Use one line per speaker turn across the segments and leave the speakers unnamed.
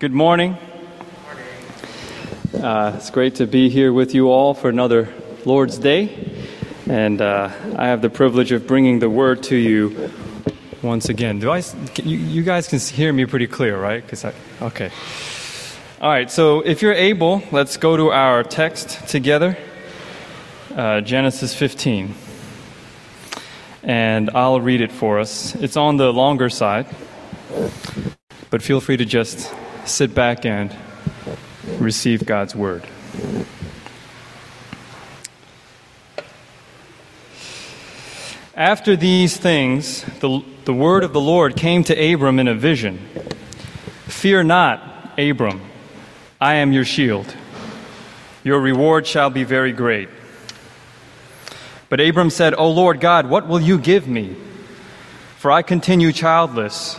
Good morning. Uh, it's great to be here with you all for another Lord's Day. And uh, I have the privilege of bringing the word to you once again. Do I, you, you guys can hear me pretty clear, right? Cause I, okay. All right, so if you're able, let's go to our text together uh, Genesis 15. And I'll read it for us. It's on the longer side, but feel free to just sit back and receive God's word. After these things, the, the word of the Lord came to Abram in a vision Fear not, Abram, I am your shield. Your reward shall be very great. But Abram said, O Lord God, what will you give me? For I continue childless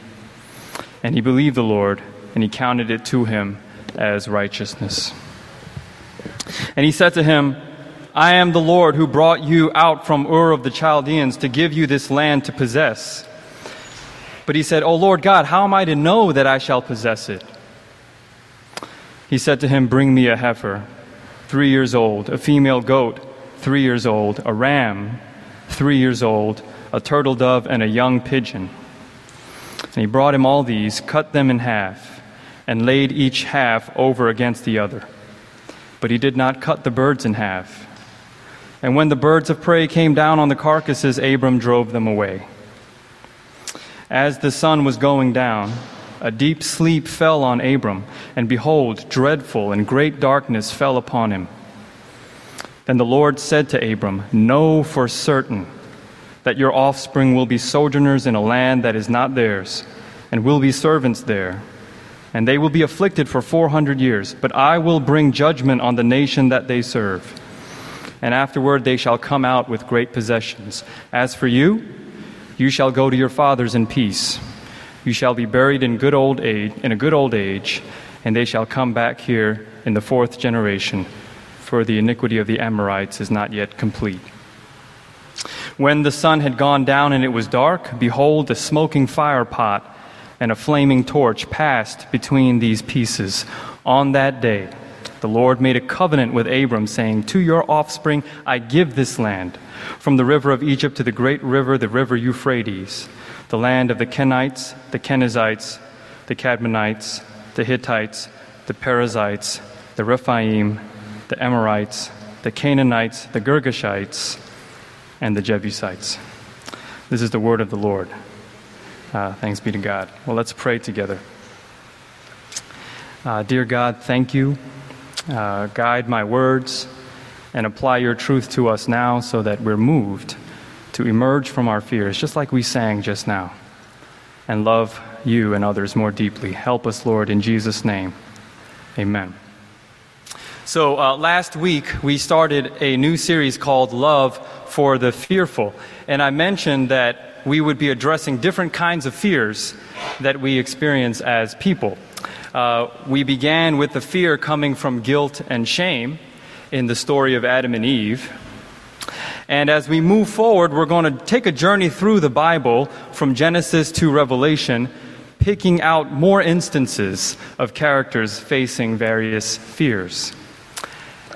And he believed the Lord, and he counted it to him as righteousness. And he said to him, I am the Lord who brought you out from Ur of the Chaldeans to give you this land to possess. But he said, O Lord God, how am I to know that I shall possess it? He said to him, Bring me a heifer, three years old, a female goat, three years old, a ram, three years old, a turtle dove, and a young pigeon. And he brought him all these, cut them in half, and laid each half over against the other. But he did not cut the birds in half. And when the birds of prey came down on the carcasses, Abram drove them away. As the sun was going down, a deep sleep fell on Abram, and behold, dreadful and great darkness fell upon him. Then the Lord said to Abram, Know for certain that your offspring will be sojourners in a land that is not theirs, and will be servants there. And they will be afflicted for 400 years, but I will bring judgment on the nation that they serve. And afterward they shall come out with great possessions. As for you, you shall go to your fathers in peace. You shall be buried in good old age, in a good old age, and they shall come back here in the fourth generation, for the iniquity of the Amorites is not yet complete. When the sun had gone down and it was dark, behold, a smoking fire pot and a flaming torch passed between these pieces. On that day, the Lord made a covenant with Abram, saying, To your offspring I give this land, from the river of Egypt to the great river, the river Euphrates, the land of the Kenites, the Kenizzites, the Cadmonites, the Hittites, the Perizzites, the Rephaim, the Amorites, the Canaanites, the Girgashites, and the Jebusites. This is the word of the Lord. Uh, thanks be to God. Well, let's pray together. Uh, dear God, thank you. Uh, guide my words and apply your truth to us now so that we're moved to emerge from our fears, just like we sang just now, and love you and others more deeply. Help us, Lord, in Jesus' name. Amen. So, uh, last week we started a new series called Love for the Fearful. And I mentioned that we would be addressing different kinds of fears that we experience as people. Uh, we began with the fear coming from guilt and shame in the story of Adam and Eve. And as we move forward, we're going to take a journey through the Bible from Genesis to Revelation, picking out more instances of characters facing various fears.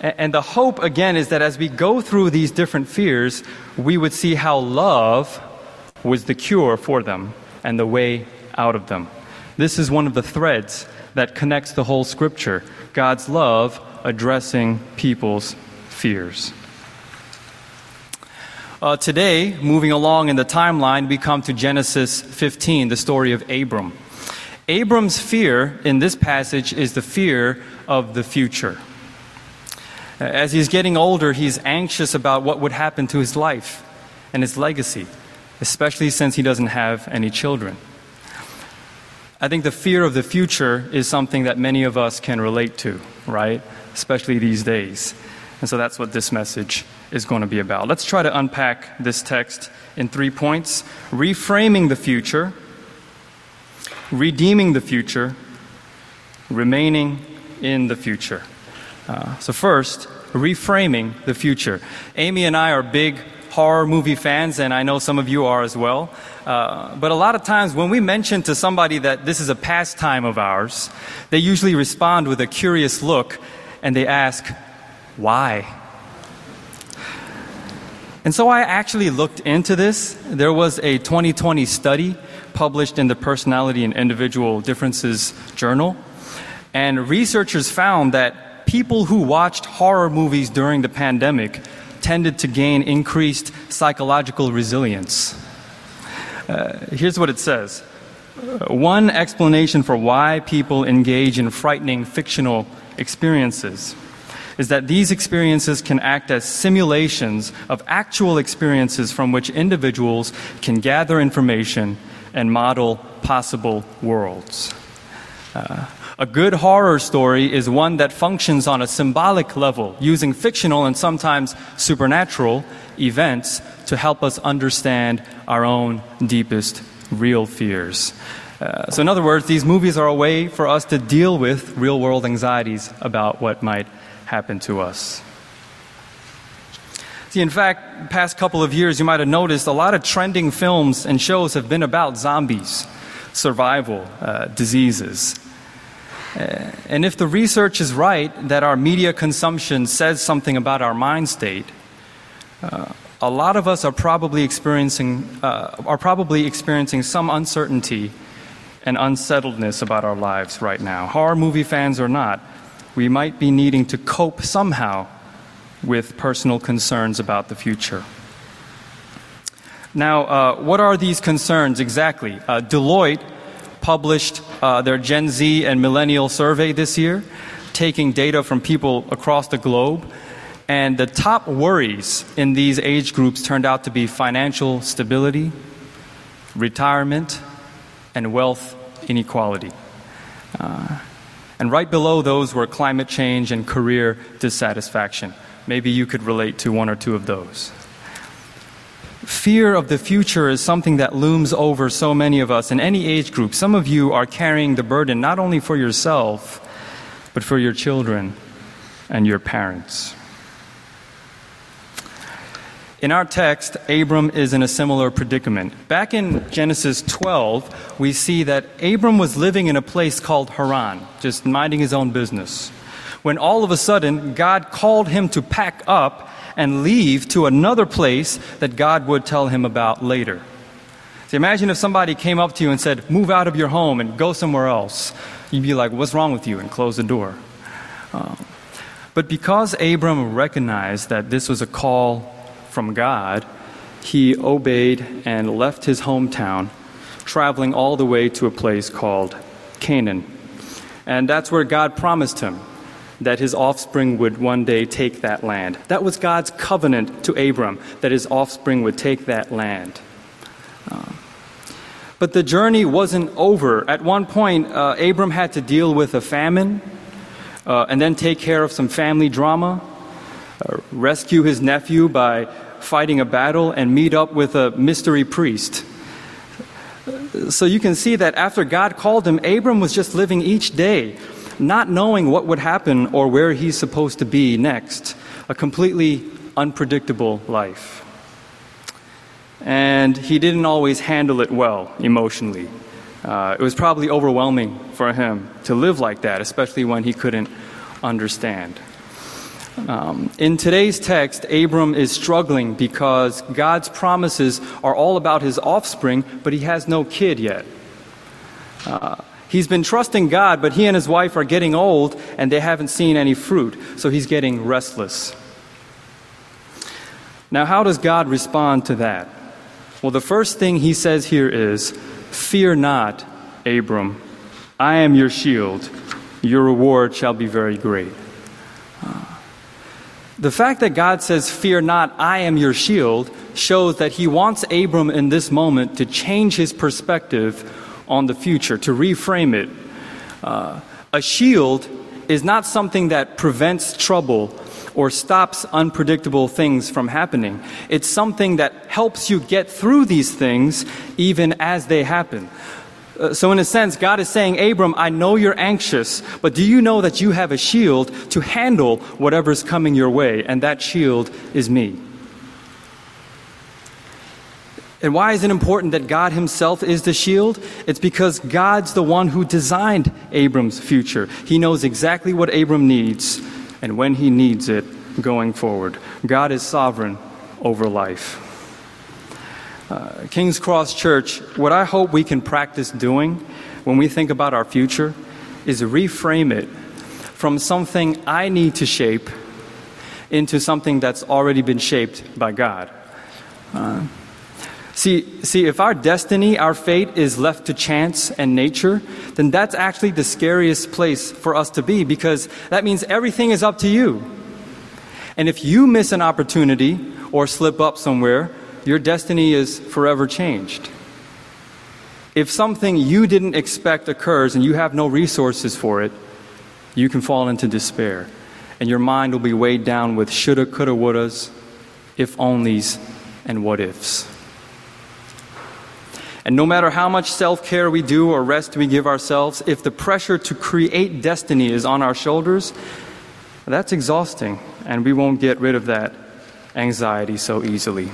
And the hope, again, is that as we go through these different fears, we would see how love was the cure for them and the way out of them. This is one of the threads that connects the whole scripture God's love addressing people's fears. Uh, today, moving along in the timeline, we come to Genesis 15, the story of Abram. Abram's fear in this passage is the fear of the future. Uh, as he's getting older, he's anxious about what would happen to his life and his legacy, especially since he doesn't have any children. I think the fear of the future is something that many of us can relate to, right? Especially these days. And so that's what this message is going to be about. Let's try to unpack this text in three points reframing the future, redeeming the future, remaining in the future. Uh, so, first, reframing the future. Amy and I are big horror movie fans, and I know some of you are as well. Uh, but a lot of times when we mention to somebody that this is a pastime of ours, they usually respond with a curious look and they ask, why? And so I actually looked into this. There was a 2020 study published in the Personality and Individual Differences Journal. And researchers found that people who watched horror movies during the pandemic tended to gain increased psychological resilience. Uh, here's what it says uh, One explanation for why people engage in frightening fictional experiences is that these experiences can act as simulations of actual experiences from which individuals can gather information and model possible worlds. Uh, a good horror story is one that functions on a symbolic level, using fictional and sometimes supernatural events to help us understand our own deepest real fears. Uh, so, in other words, these movies are a way for us to deal with real world anxieties about what might happen to us. See, in fact, past couple of years, you might have noticed a lot of trending films and shows have been about zombies, survival, uh, diseases. Uh, and if the research is right that our media consumption says something about our mind state, uh, a lot of us are probably experiencing uh, are probably experiencing some uncertainty and unsettledness about our lives right now. Horror movie fans or not, we might be needing to cope somehow with personal concerns about the future. Now, uh, what are these concerns exactly? Uh, Deloitte published uh, their Gen Z and Millennial survey this year, taking data from people across the globe. And the top worries in these age groups turned out to be financial stability, retirement, and wealth inequality. Uh, and right below those were climate change and career dissatisfaction. Maybe you could relate to one or two of those. Fear of the future is something that looms over so many of us in any age group. Some of you are carrying the burden not only for yourself, but for your children and your parents. In our text, Abram is in a similar predicament. Back in Genesis 12, we see that Abram was living in a place called Haran, just minding his own business. When all of a sudden, God called him to pack up and leave to another place that God would tell him about later. So imagine if somebody came up to you and said, Move out of your home and go somewhere else. You'd be like, What's wrong with you? and close the door. Um, but because Abram recognized that this was a call from God, he obeyed and left his hometown, traveling all the way to a place called Canaan. And that's where God promised him that his offspring would one day take that land. That was God's covenant to Abram, that his offspring would take that land. Uh, but the journey wasn't over. At one point, uh, Abram had to deal with a famine uh, and then take care of some family drama, uh, rescue his nephew by fighting a battle and meet up with a mystery priest. So you can see that after God called him, Abram was just living each day, not knowing what would happen or where he's supposed to be next. A completely unpredictable life. And he didn't always handle it well emotionally. Uh, it was probably overwhelming for him to live like that, especially when he couldn't understand. Um, in today's text, Abram is struggling because God's promises are all about his offspring, but he has no kid yet. Uh, he's been trusting God, but he and his wife are getting old and they haven't seen any fruit, so he's getting restless. Now, how does God respond to that? Well, the first thing he says here is Fear not, Abram. I am your shield. Your reward shall be very great. The fact that God says, Fear not, I am your shield, shows that he wants Abram in this moment to change his perspective on the future, to reframe it. Uh, a shield is not something that prevents trouble or stops unpredictable things from happening. It's something that helps you get through these things even as they happen. Uh, so, in a sense, God is saying, Abram, I know you're anxious, but do you know that you have a shield to handle whatever's coming your way? And that shield is me. And why is it important that God Himself is the shield? It's because God's the one who designed Abram's future. He knows exactly what Abram needs and when he needs it going forward. God is sovereign over life. Uh, King's Cross Church, what I hope we can practice doing when we think about our future is reframe it from something I need to shape into something that's already been shaped by God. Uh, See, see, if our destiny, our fate is left to chance and nature, then that's actually the scariest place for us to be because that means everything is up to you. And if you miss an opportunity or slip up somewhere, your destiny is forever changed. If something you didn't expect occurs and you have no resources for it, you can fall into despair. And your mind will be weighed down with shoulda, coulda, wouldas, if onlys, and what ifs. And no matter how much self care we do or rest we give ourselves, if the pressure to create destiny is on our shoulders, that's exhausting, and we won't get rid of that anxiety so easily.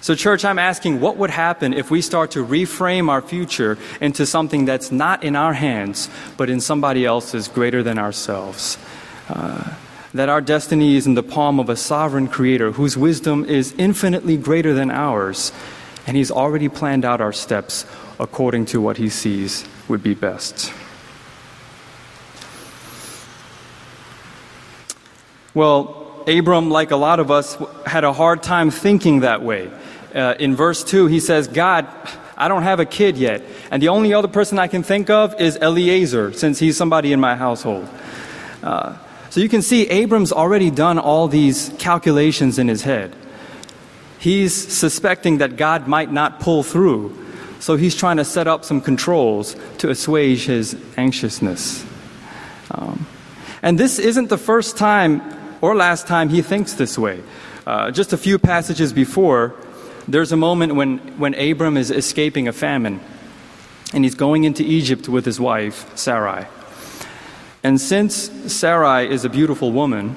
So, church, I'm asking what would happen if we start to reframe our future into something that's not in our hands, but in somebody else's greater than ourselves? Uh, that our destiny is in the palm of a sovereign creator whose wisdom is infinitely greater than ours and He's already planned out our steps according to what He sees would be best. Well, Abram, like a lot of us, had a hard time thinking that way. Uh, in verse 2, he says, God, I don't have a kid yet, and the only other person I can think of is Eliezer, since he's somebody in my household. Uh, so you can see Abram's already done all these calculations in his head. He's suspecting that God might not pull through, so he's trying to set up some controls to assuage his anxiousness. Um, and this isn't the first time or last time he thinks this way. Uh, just a few passages before, there's a moment when, when Abram is escaping a famine and he's going into Egypt with his wife, Sarai. And since Sarai is a beautiful woman,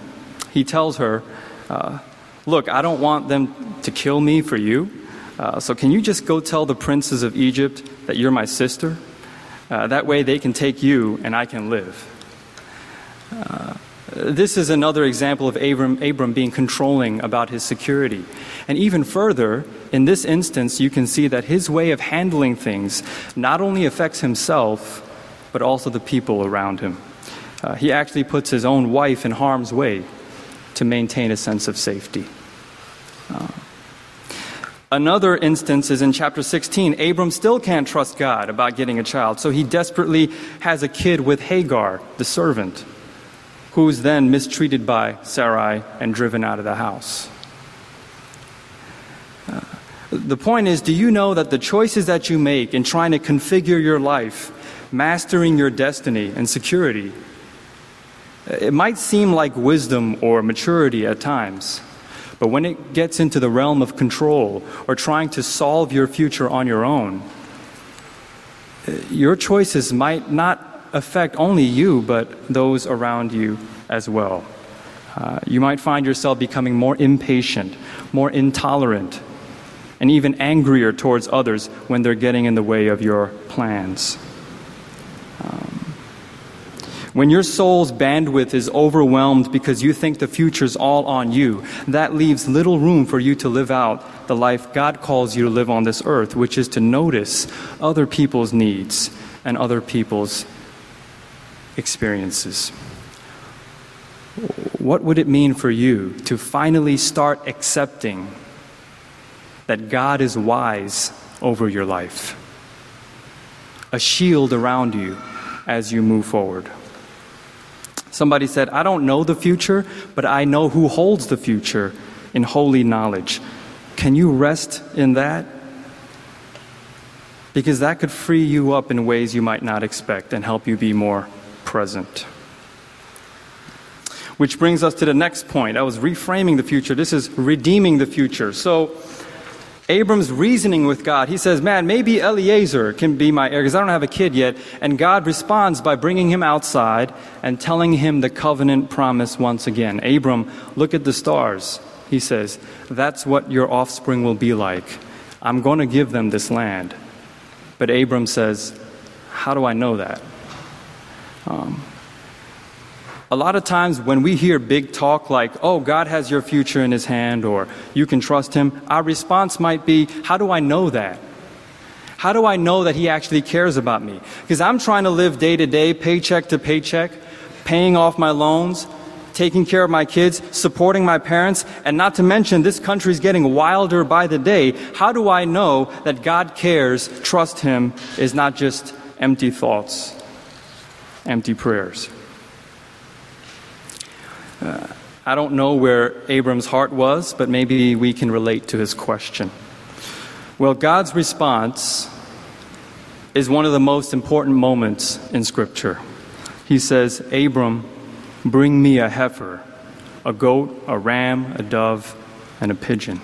he tells her, uh, Look, I don't want them to kill me for you. Uh, so can you just go tell the princes of Egypt that you're my sister? Uh, that way they can take you and I can live. Uh, this is another example of Abram, Abram being controlling about his security. And even further, in this instance, you can see that his way of handling things not only affects himself, but also the people around him. Uh, he actually puts his own wife in harm's way to maintain a sense of safety. Uh, another instance is in chapter 16. Abram still can't trust God about getting a child, so he desperately has a kid with Hagar, the servant, who is then mistreated by Sarai and driven out of the house. Uh, the point is do you know that the choices that you make in trying to configure your life, mastering your destiny and security, it might seem like wisdom or maturity at times. But when it gets into the realm of control or trying to solve your future on your own, your choices might not affect only you, but those around you as well. Uh, you might find yourself becoming more impatient, more intolerant, and even angrier towards others when they're getting in the way of your plans. When your soul's bandwidth is overwhelmed because you think the future's all on you, that leaves little room for you to live out the life God calls you to live on this earth, which is to notice other people's needs and other people's experiences. What would it mean for you to finally start accepting that God is wise over your life? A shield around you as you move forward. Somebody said, I don't know the future, but I know who holds the future in holy knowledge. Can you rest in that? because that could free you up in ways you might not expect and help you be more present. Which brings us to the next point. I was reframing the future. This is redeeming the future. So, Abram's reasoning with God, he says, Man, maybe Eliezer can be my heir because I don't have a kid yet. And God responds by bringing him outside and telling him the covenant promise once again. Abram, look at the stars. He says, That's what your offspring will be like. I'm going to give them this land. But Abram says, How do I know that? Um, a lot of times when we hear big talk like, oh, God has your future in his hand or you can trust him, our response might be, how do I know that? How do I know that he actually cares about me? Because I'm trying to live day to day, paycheck to paycheck, paying off my loans, taking care of my kids, supporting my parents, and not to mention this country is getting wilder by the day. How do I know that God cares, trust him, is not just empty thoughts, empty prayers? I don't know where Abram's heart was, but maybe we can relate to his question. Well, God's response is one of the most important moments in Scripture. He says, Abram, bring me a heifer, a goat, a ram, a dove, and a pigeon.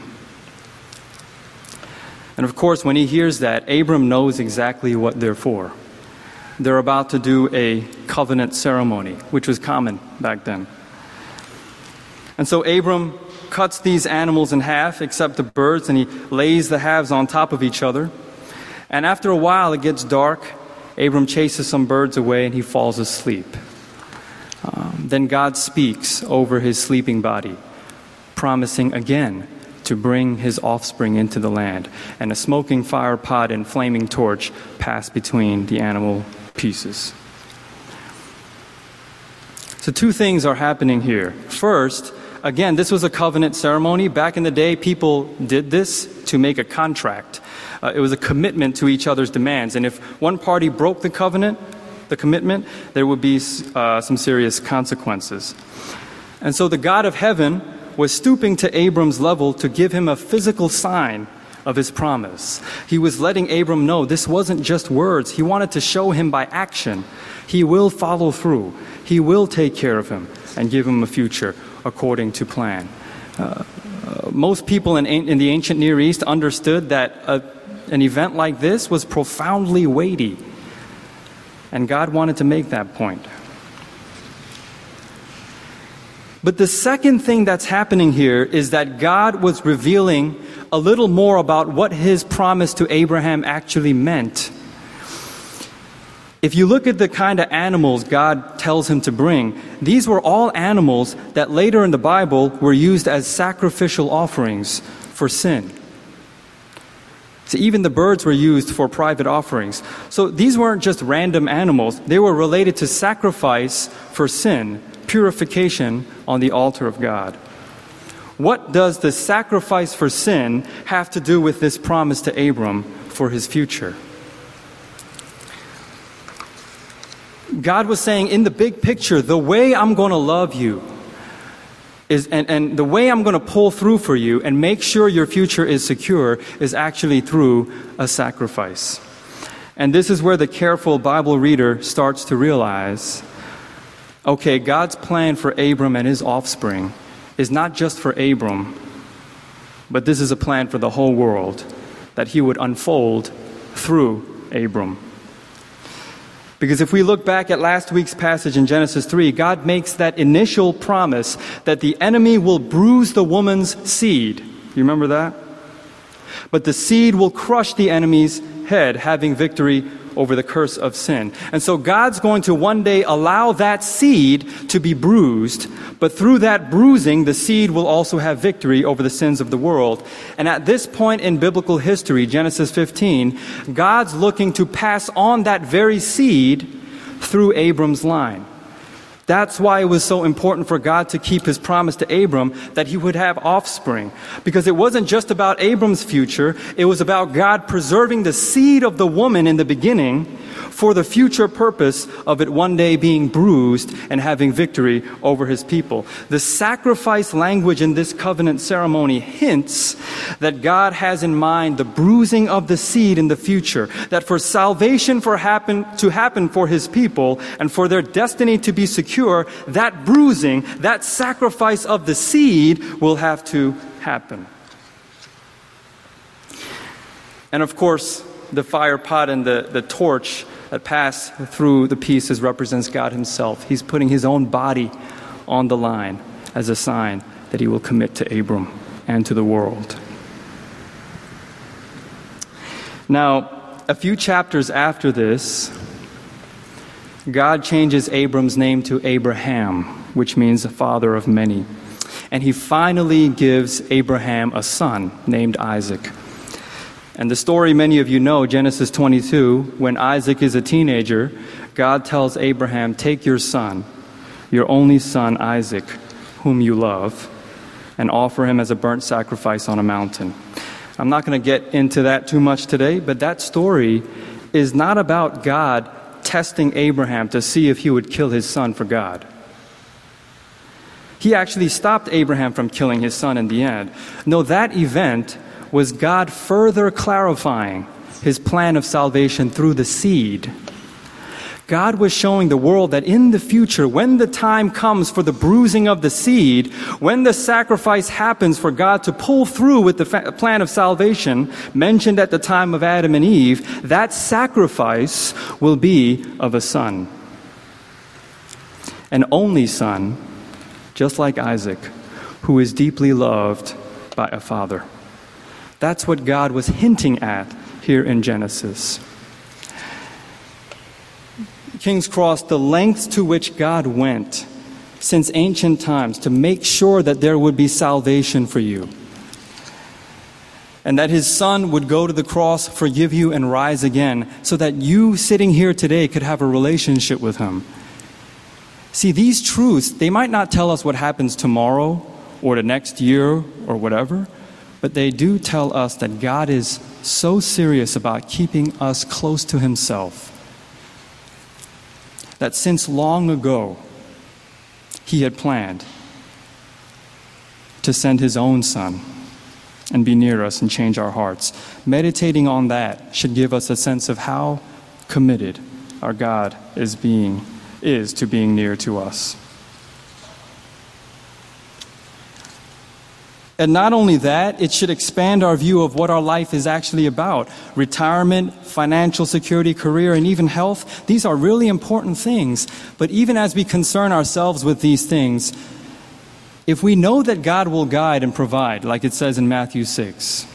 And of course, when he hears that, Abram knows exactly what they're for. They're about to do a covenant ceremony, which was common back then. And so Abram cuts these animals in half, except the birds, and he lays the halves on top of each other. And after a while, it gets dark. Abram chases some birds away and he falls asleep. Um, then God speaks over his sleeping body, promising again to bring his offspring into the land. And a smoking fire pot and flaming torch pass between the animal pieces. So, two things are happening here. First, Again, this was a covenant ceremony. Back in the day, people did this to make a contract. Uh, it was a commitment to each other's demands. And if one party broke the covenant, the commitment, there would be uh, some serious consequences. And so the God of heaven was stooping to Abram's level to give him a physical sign of his promise. He was letting Abram know this wasn't just words, he wanted to show him by action. He will follow through, he will take care of him and give him a future according to plan. Uh, uh, most people in, in, the ancient Near East understood that a, an event like this was profoundly weighty. And God wanted to make that point. But the second thing that's happening here is that God was revealing a little more about what his promise to Abraham actually meant. If you look at the kind of animals God tells him to bring, these were all animals that later in the Bible were used as sacrificial offerings for sin. So even the birds were used for private offerings. So these weren't just random animals, they were related to sacrifice for sin, purification on the altar of God. What does the sacrifice for sin have to do with this promise to Abram for his future? God was saying, in the big picture, the way I'm going to love you is, and, and the way I'm going to pull through for you and make sure your future is secure is actually through a sacrifice. And this is where the careful Bible reader starts to realize okay, God's plan for Abram and his offspring is not just for Abram, but this is a plan for the whole world that he would unfold through Abram. Because if we look back at last week's passage in Genesis 3, God makes that initial promise that the enemy will bruise the woman's seed. You remember that? But the seed will crush the enemy's head, having victory over the curse of sin. And so God's going to one day allow that seed to be bruised, but through that bruising, the seed will also have victory over the sins of the world. And at this point in biblical history, Genesis 15, God's looking to pass on that very seed through Abram's line. That's why it was so important for God to keep his promise to Abram that he would have offspring. Because it wasn't just about Abram's future, it was about God preserving the seed of the woman in the beginning for the future purpose of it one day being bruised and having victory over his people. The sacrifice language in this covenant ceremony hints that God has in mind the bruising of the seed in the future, that for salvation for happen, to happen for his people and for their destiny to be that bruising, that sacrifice of the seed will have to happen. And of course, the fire pot and the, the torch that pass through the pieces represents God Himself. He's putting His own body on the line as a sign that He will commit to Abram and to the world. Now, a few chapters after this, God changes Abram's name to Abraham, which means father of many. And he finally gives Abraham a son named Isaac. And the story many of you know, Genesis 22, when Isaac is a teenager, God tells Abraham, Take your son, your only son, Isaac, whom you love, and offer him as a burnt sacrifice on a mountain. I'm not going to get into that too much today, but that story is not about God testing Abraham to see if he would kill his son for God. He actually stopped Abraham from killing his son in the end. No, that event was God further clarifying his plan of salvation through the seed. God was showing the world that in the future, when the time comes for the bruising of the seed, when the sacrifice happens for God to pull through with the fa- plan of salvation mentioned at the time of Adam and Eve, that sacrifice will be of a son. An only son, just like Isaac, who is deeply loved by a father. That's what God was hinting at here in Genesis. King's Cross, the lengths to which God went since ancient times to make sure that there would be salvation for you. And that his son would go to the cross, forgive you, and rise again, so that you sitting here today could have a relationship with him. See, these truths, they might not tell us what happens tomorrow or the next year or whatever, but they do tell us that God is so serious about keeping us close to Himself that since long ago, He had planned to send His own Son and be near us and change our hearts. Meditating on that should give us a sense of how committed our God is being is to being near to us. And not only that, it should expand our view of what our life is actually about. Retirement, financial security, career, and even health, these are really important things. But even as we concern ourselves with these things, if we know that God will guide and provide, like it says in Matthew 6,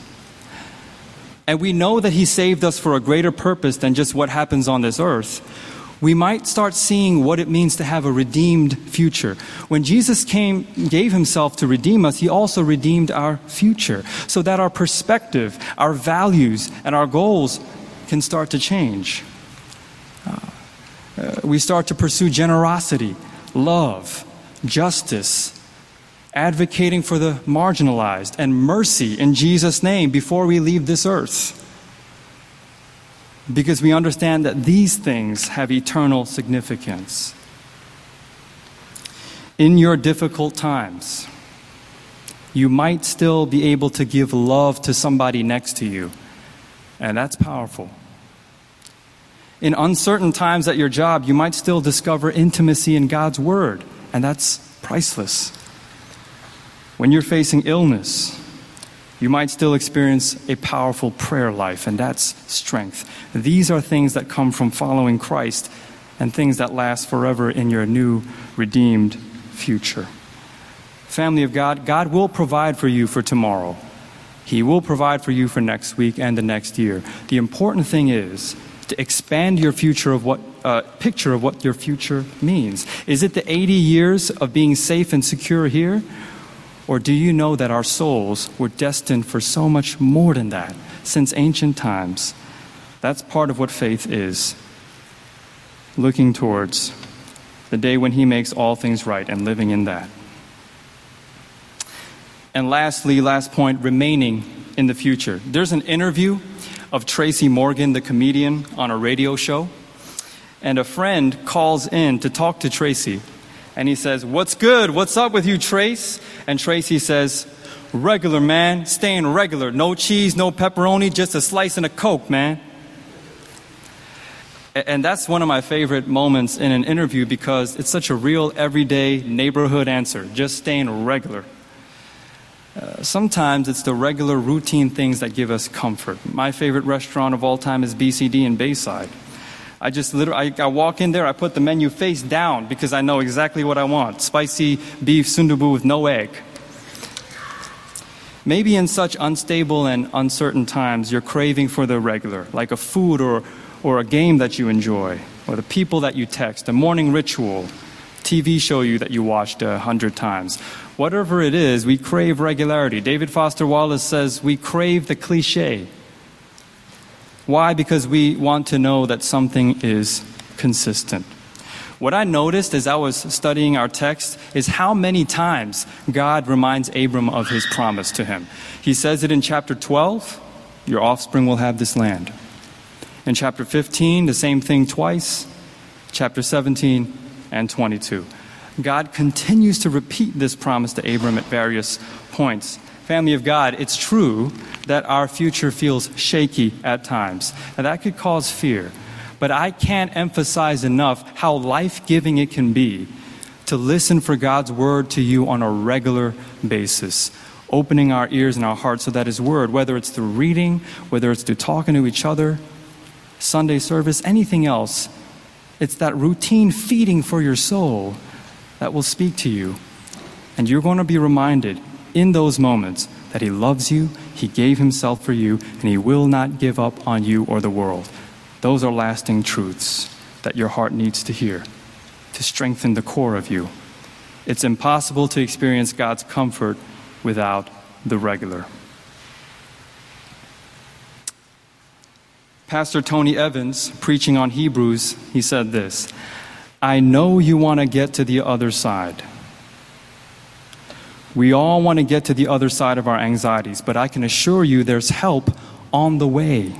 and we know that He saved us for a greater purpose than just what happens on this earth, we might start seeing what it means to have a redeemed future. When Jesus came, gave himself to redeem us, he also redeemed our future so that our perspective, our values, and our goals can start to change. Uh, uh, we start to pursue generosity, love, justice, advocating for the marginalized, and mercy in Jesus' name before we leave this earth because we understand that these things have eternal significance. In your difficult times, you might still be able to give love to somebody next to you, and that's powerful. In uncertain times at your job, you might still discover intimacy in God's Word, and that's priceless. When you're facing illness, you might still experience a powerful prayer life, and that's strength. These are things that come from following Christ and things that last forever in your new, redeemed future. Family of God, God will provide for you for tomorrow. He will provide for you for next week and the next year. The important thing is to expand your future of what uh, picture of what your future means. Is it the 80 years of being safe and secure here? Or do you know that our souls were destined for so much more than that since ancient times? That's part of what faith is looking towards the day when He makes all things right, and living in that. And lastly, last point, remaining in the future. There's an interview of Tracy Morgan, the comedian, on a radio show. And a friend calls in to talk to Tracy. And he says, What's good? What's up with you, Trace? And Tracy says, Regular, man. Staying regular. No cheese, no pepperoni, just a slice and a Coke, man. And that's one of my favorite moments in an interview because it's such a real, everyday neighborhood answer. Just staying regular. Uh, sometimes it's the regular routine things that give us comfort. My favorite restaurant of all time is BCD in Bayside. I just literally, I, I, walk in there, I put the menu face down because I know exactly what I want. Spicy beef sundubu with no egg. Maybe in such unstable and uncertain times, you're craving for the regular, like a food or, or a game that you enjoy, or the people that you text, a morning ritual, TV show you that you watched a hundred times. Whatever it is, we crave regularity. David Foster Wallace says we crave the cliche. Why? Because we want to know that something is consistent. What I noticed as I was studying our text is how many times God reminds Abram of his promise to him. He says it in chapter 12 Your offspring will have this land. In chapter 15, the same thing twice. Chapter 17 and 22. God continues to repeat this promise to Abram at various points. Family of God, it's true that our future feels shaky at times, and that could cause fear. But I can't emphasize enough how life giving it can be to listen for God's word to you on a regular basis, opening our ears and our hearts so that His word, whether it's through reading, whether it's through talking to each other, Sunday service, anything else, it's that routine feeding for your soul that will speak to you. And you're going to be reminded in those moments that He loves you, He gave Himself for you, and He will not give up on you or the world. Those are lasting truths that your heart needs to hear to strengthen the core of you. It's impossible to experience God's comfort without the regular. Pastor Tony Evans, preaching on Hebrews, he said this I know you want to get to the other side. We all want to get to the other side of our anxieties, but I can assure you there's help on the way.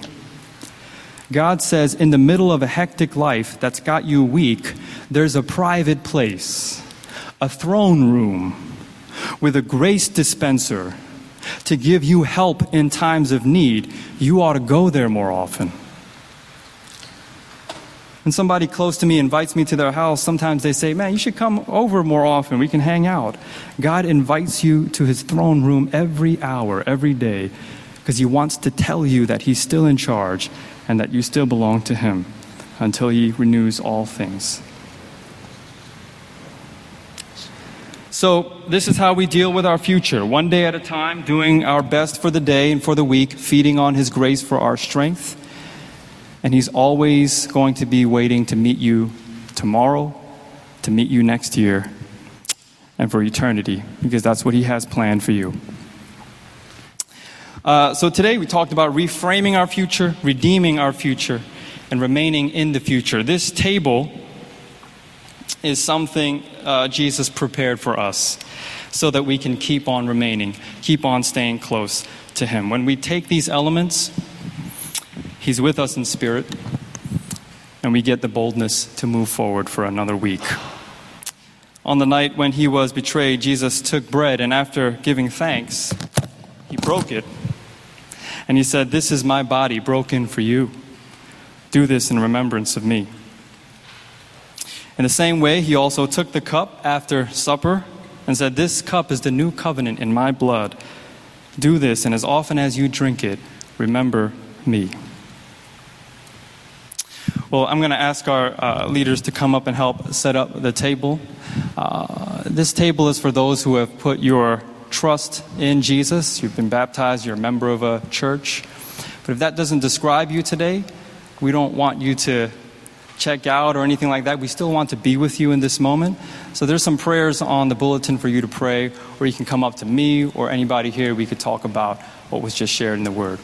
God says, in the middle of a hectic life that's got you weak, there's a private place, a throne room with a grace dispenser to give you help in times of need. You ought to go there more often. When somebody close to me invites me to their house, sometimes they say, Man, you should come over more often. We can hang out. God invites you to his throne room every hour, every day, because he wants to tell you that he's still in charge and that you still belong to him until he renews all things. So, this is how we deal with our future, one day at a time, doing our best for the day and for the week, feeding on his grace for our strength and He's always going to be waiting to meet you tomorrow, to meet you next year, and for eternity, because that's what He has planned for you. Uh, so today we talked about reframing our future, redeeming our future, and remaining in the future. This table is something uh, Jesus prepared for us so that we can keep on remaining, keep on staying close to Him. When we take these elements, He's with us in spirit, and we get the boldness to move forward for another week. On the night when he was betrayed, Jesus took bread, and after giving thanks, he broke it. And he said, This is my body broken for you. Do this in remembrance of me. In the same way, he also took the cup after supper and said, This cup is the new covenant in my blood. Do this, and as often as you drink it, remember me. Well, I'm going to ask our uh, leaders to come up and help set up the table. Uh, this table is for those who have put your trust in Jesus. You've been baptized, you're a member of a church. But if that doesn't describe you today, we don't want you to check out or anything like that. We still want to be with you in this moment. So there's some prayers on the bulletin for you to pray, or you can come up to me or anybody here. We could talk about what was just shared in the Word.